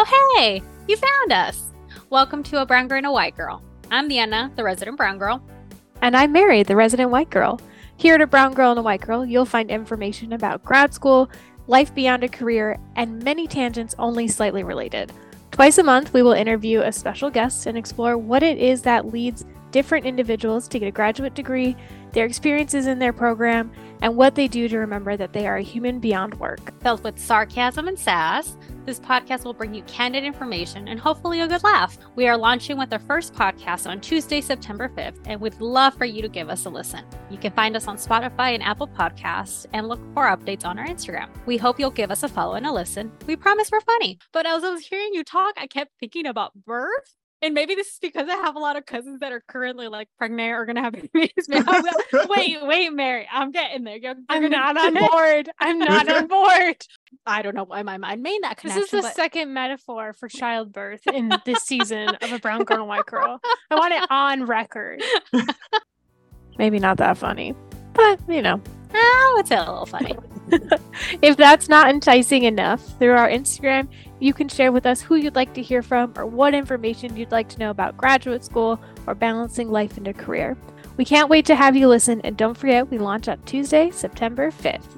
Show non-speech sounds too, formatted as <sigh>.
Oh, hey, you found us. Welcome to A Brown Girl and a White Girl. I'm Vienna, the resident brown girl. And I'm Mary, the resident white girl. Here at A Brown Girl and a White Girl, you'll find information about grad school, life beyond a career, and many tangents only slightly related. Twice a month, we will interview a special guest and explore what it is that leads different individuals to get a graduate degree, their experiences in their program, and what they do to remember that they are a human beyond work. Filled with sarcasm and sass, this podcast will bring you candid information and hopefully a good laugh. We are launching with our first podcast on Tuesday, September 5th, and we'd love for you to give us a listen. You can find us on Spotify and Apple Podcasts and look for updates on our Instagram. We hope you'll give us a follow and a listen. We promise we're funny. But as I was hearing you talk, I kept thinking about birth and maybe this is because I have a lot of cousins that are currently like pregnant or gonna have <laughs> babies. <laughs> wait, wait, Mary, I'm getting there. You're, you're I'm not on board. <laughs> I'm not on board. I don't know why my mind made that connection. This is the but... second metaphor for childbirth in this season of a brown girl and white girl. I want it on record. Maybe not that funny, but you know. Oh, it's a little funny. if that's not enticing enough, through our Instagram, you can share with us who you'd like to hear from or what information you'd like to know about graduate school or balancing life and a career. We can't wait to have you listen, and don't forget we launch on Tuesday, September 5th.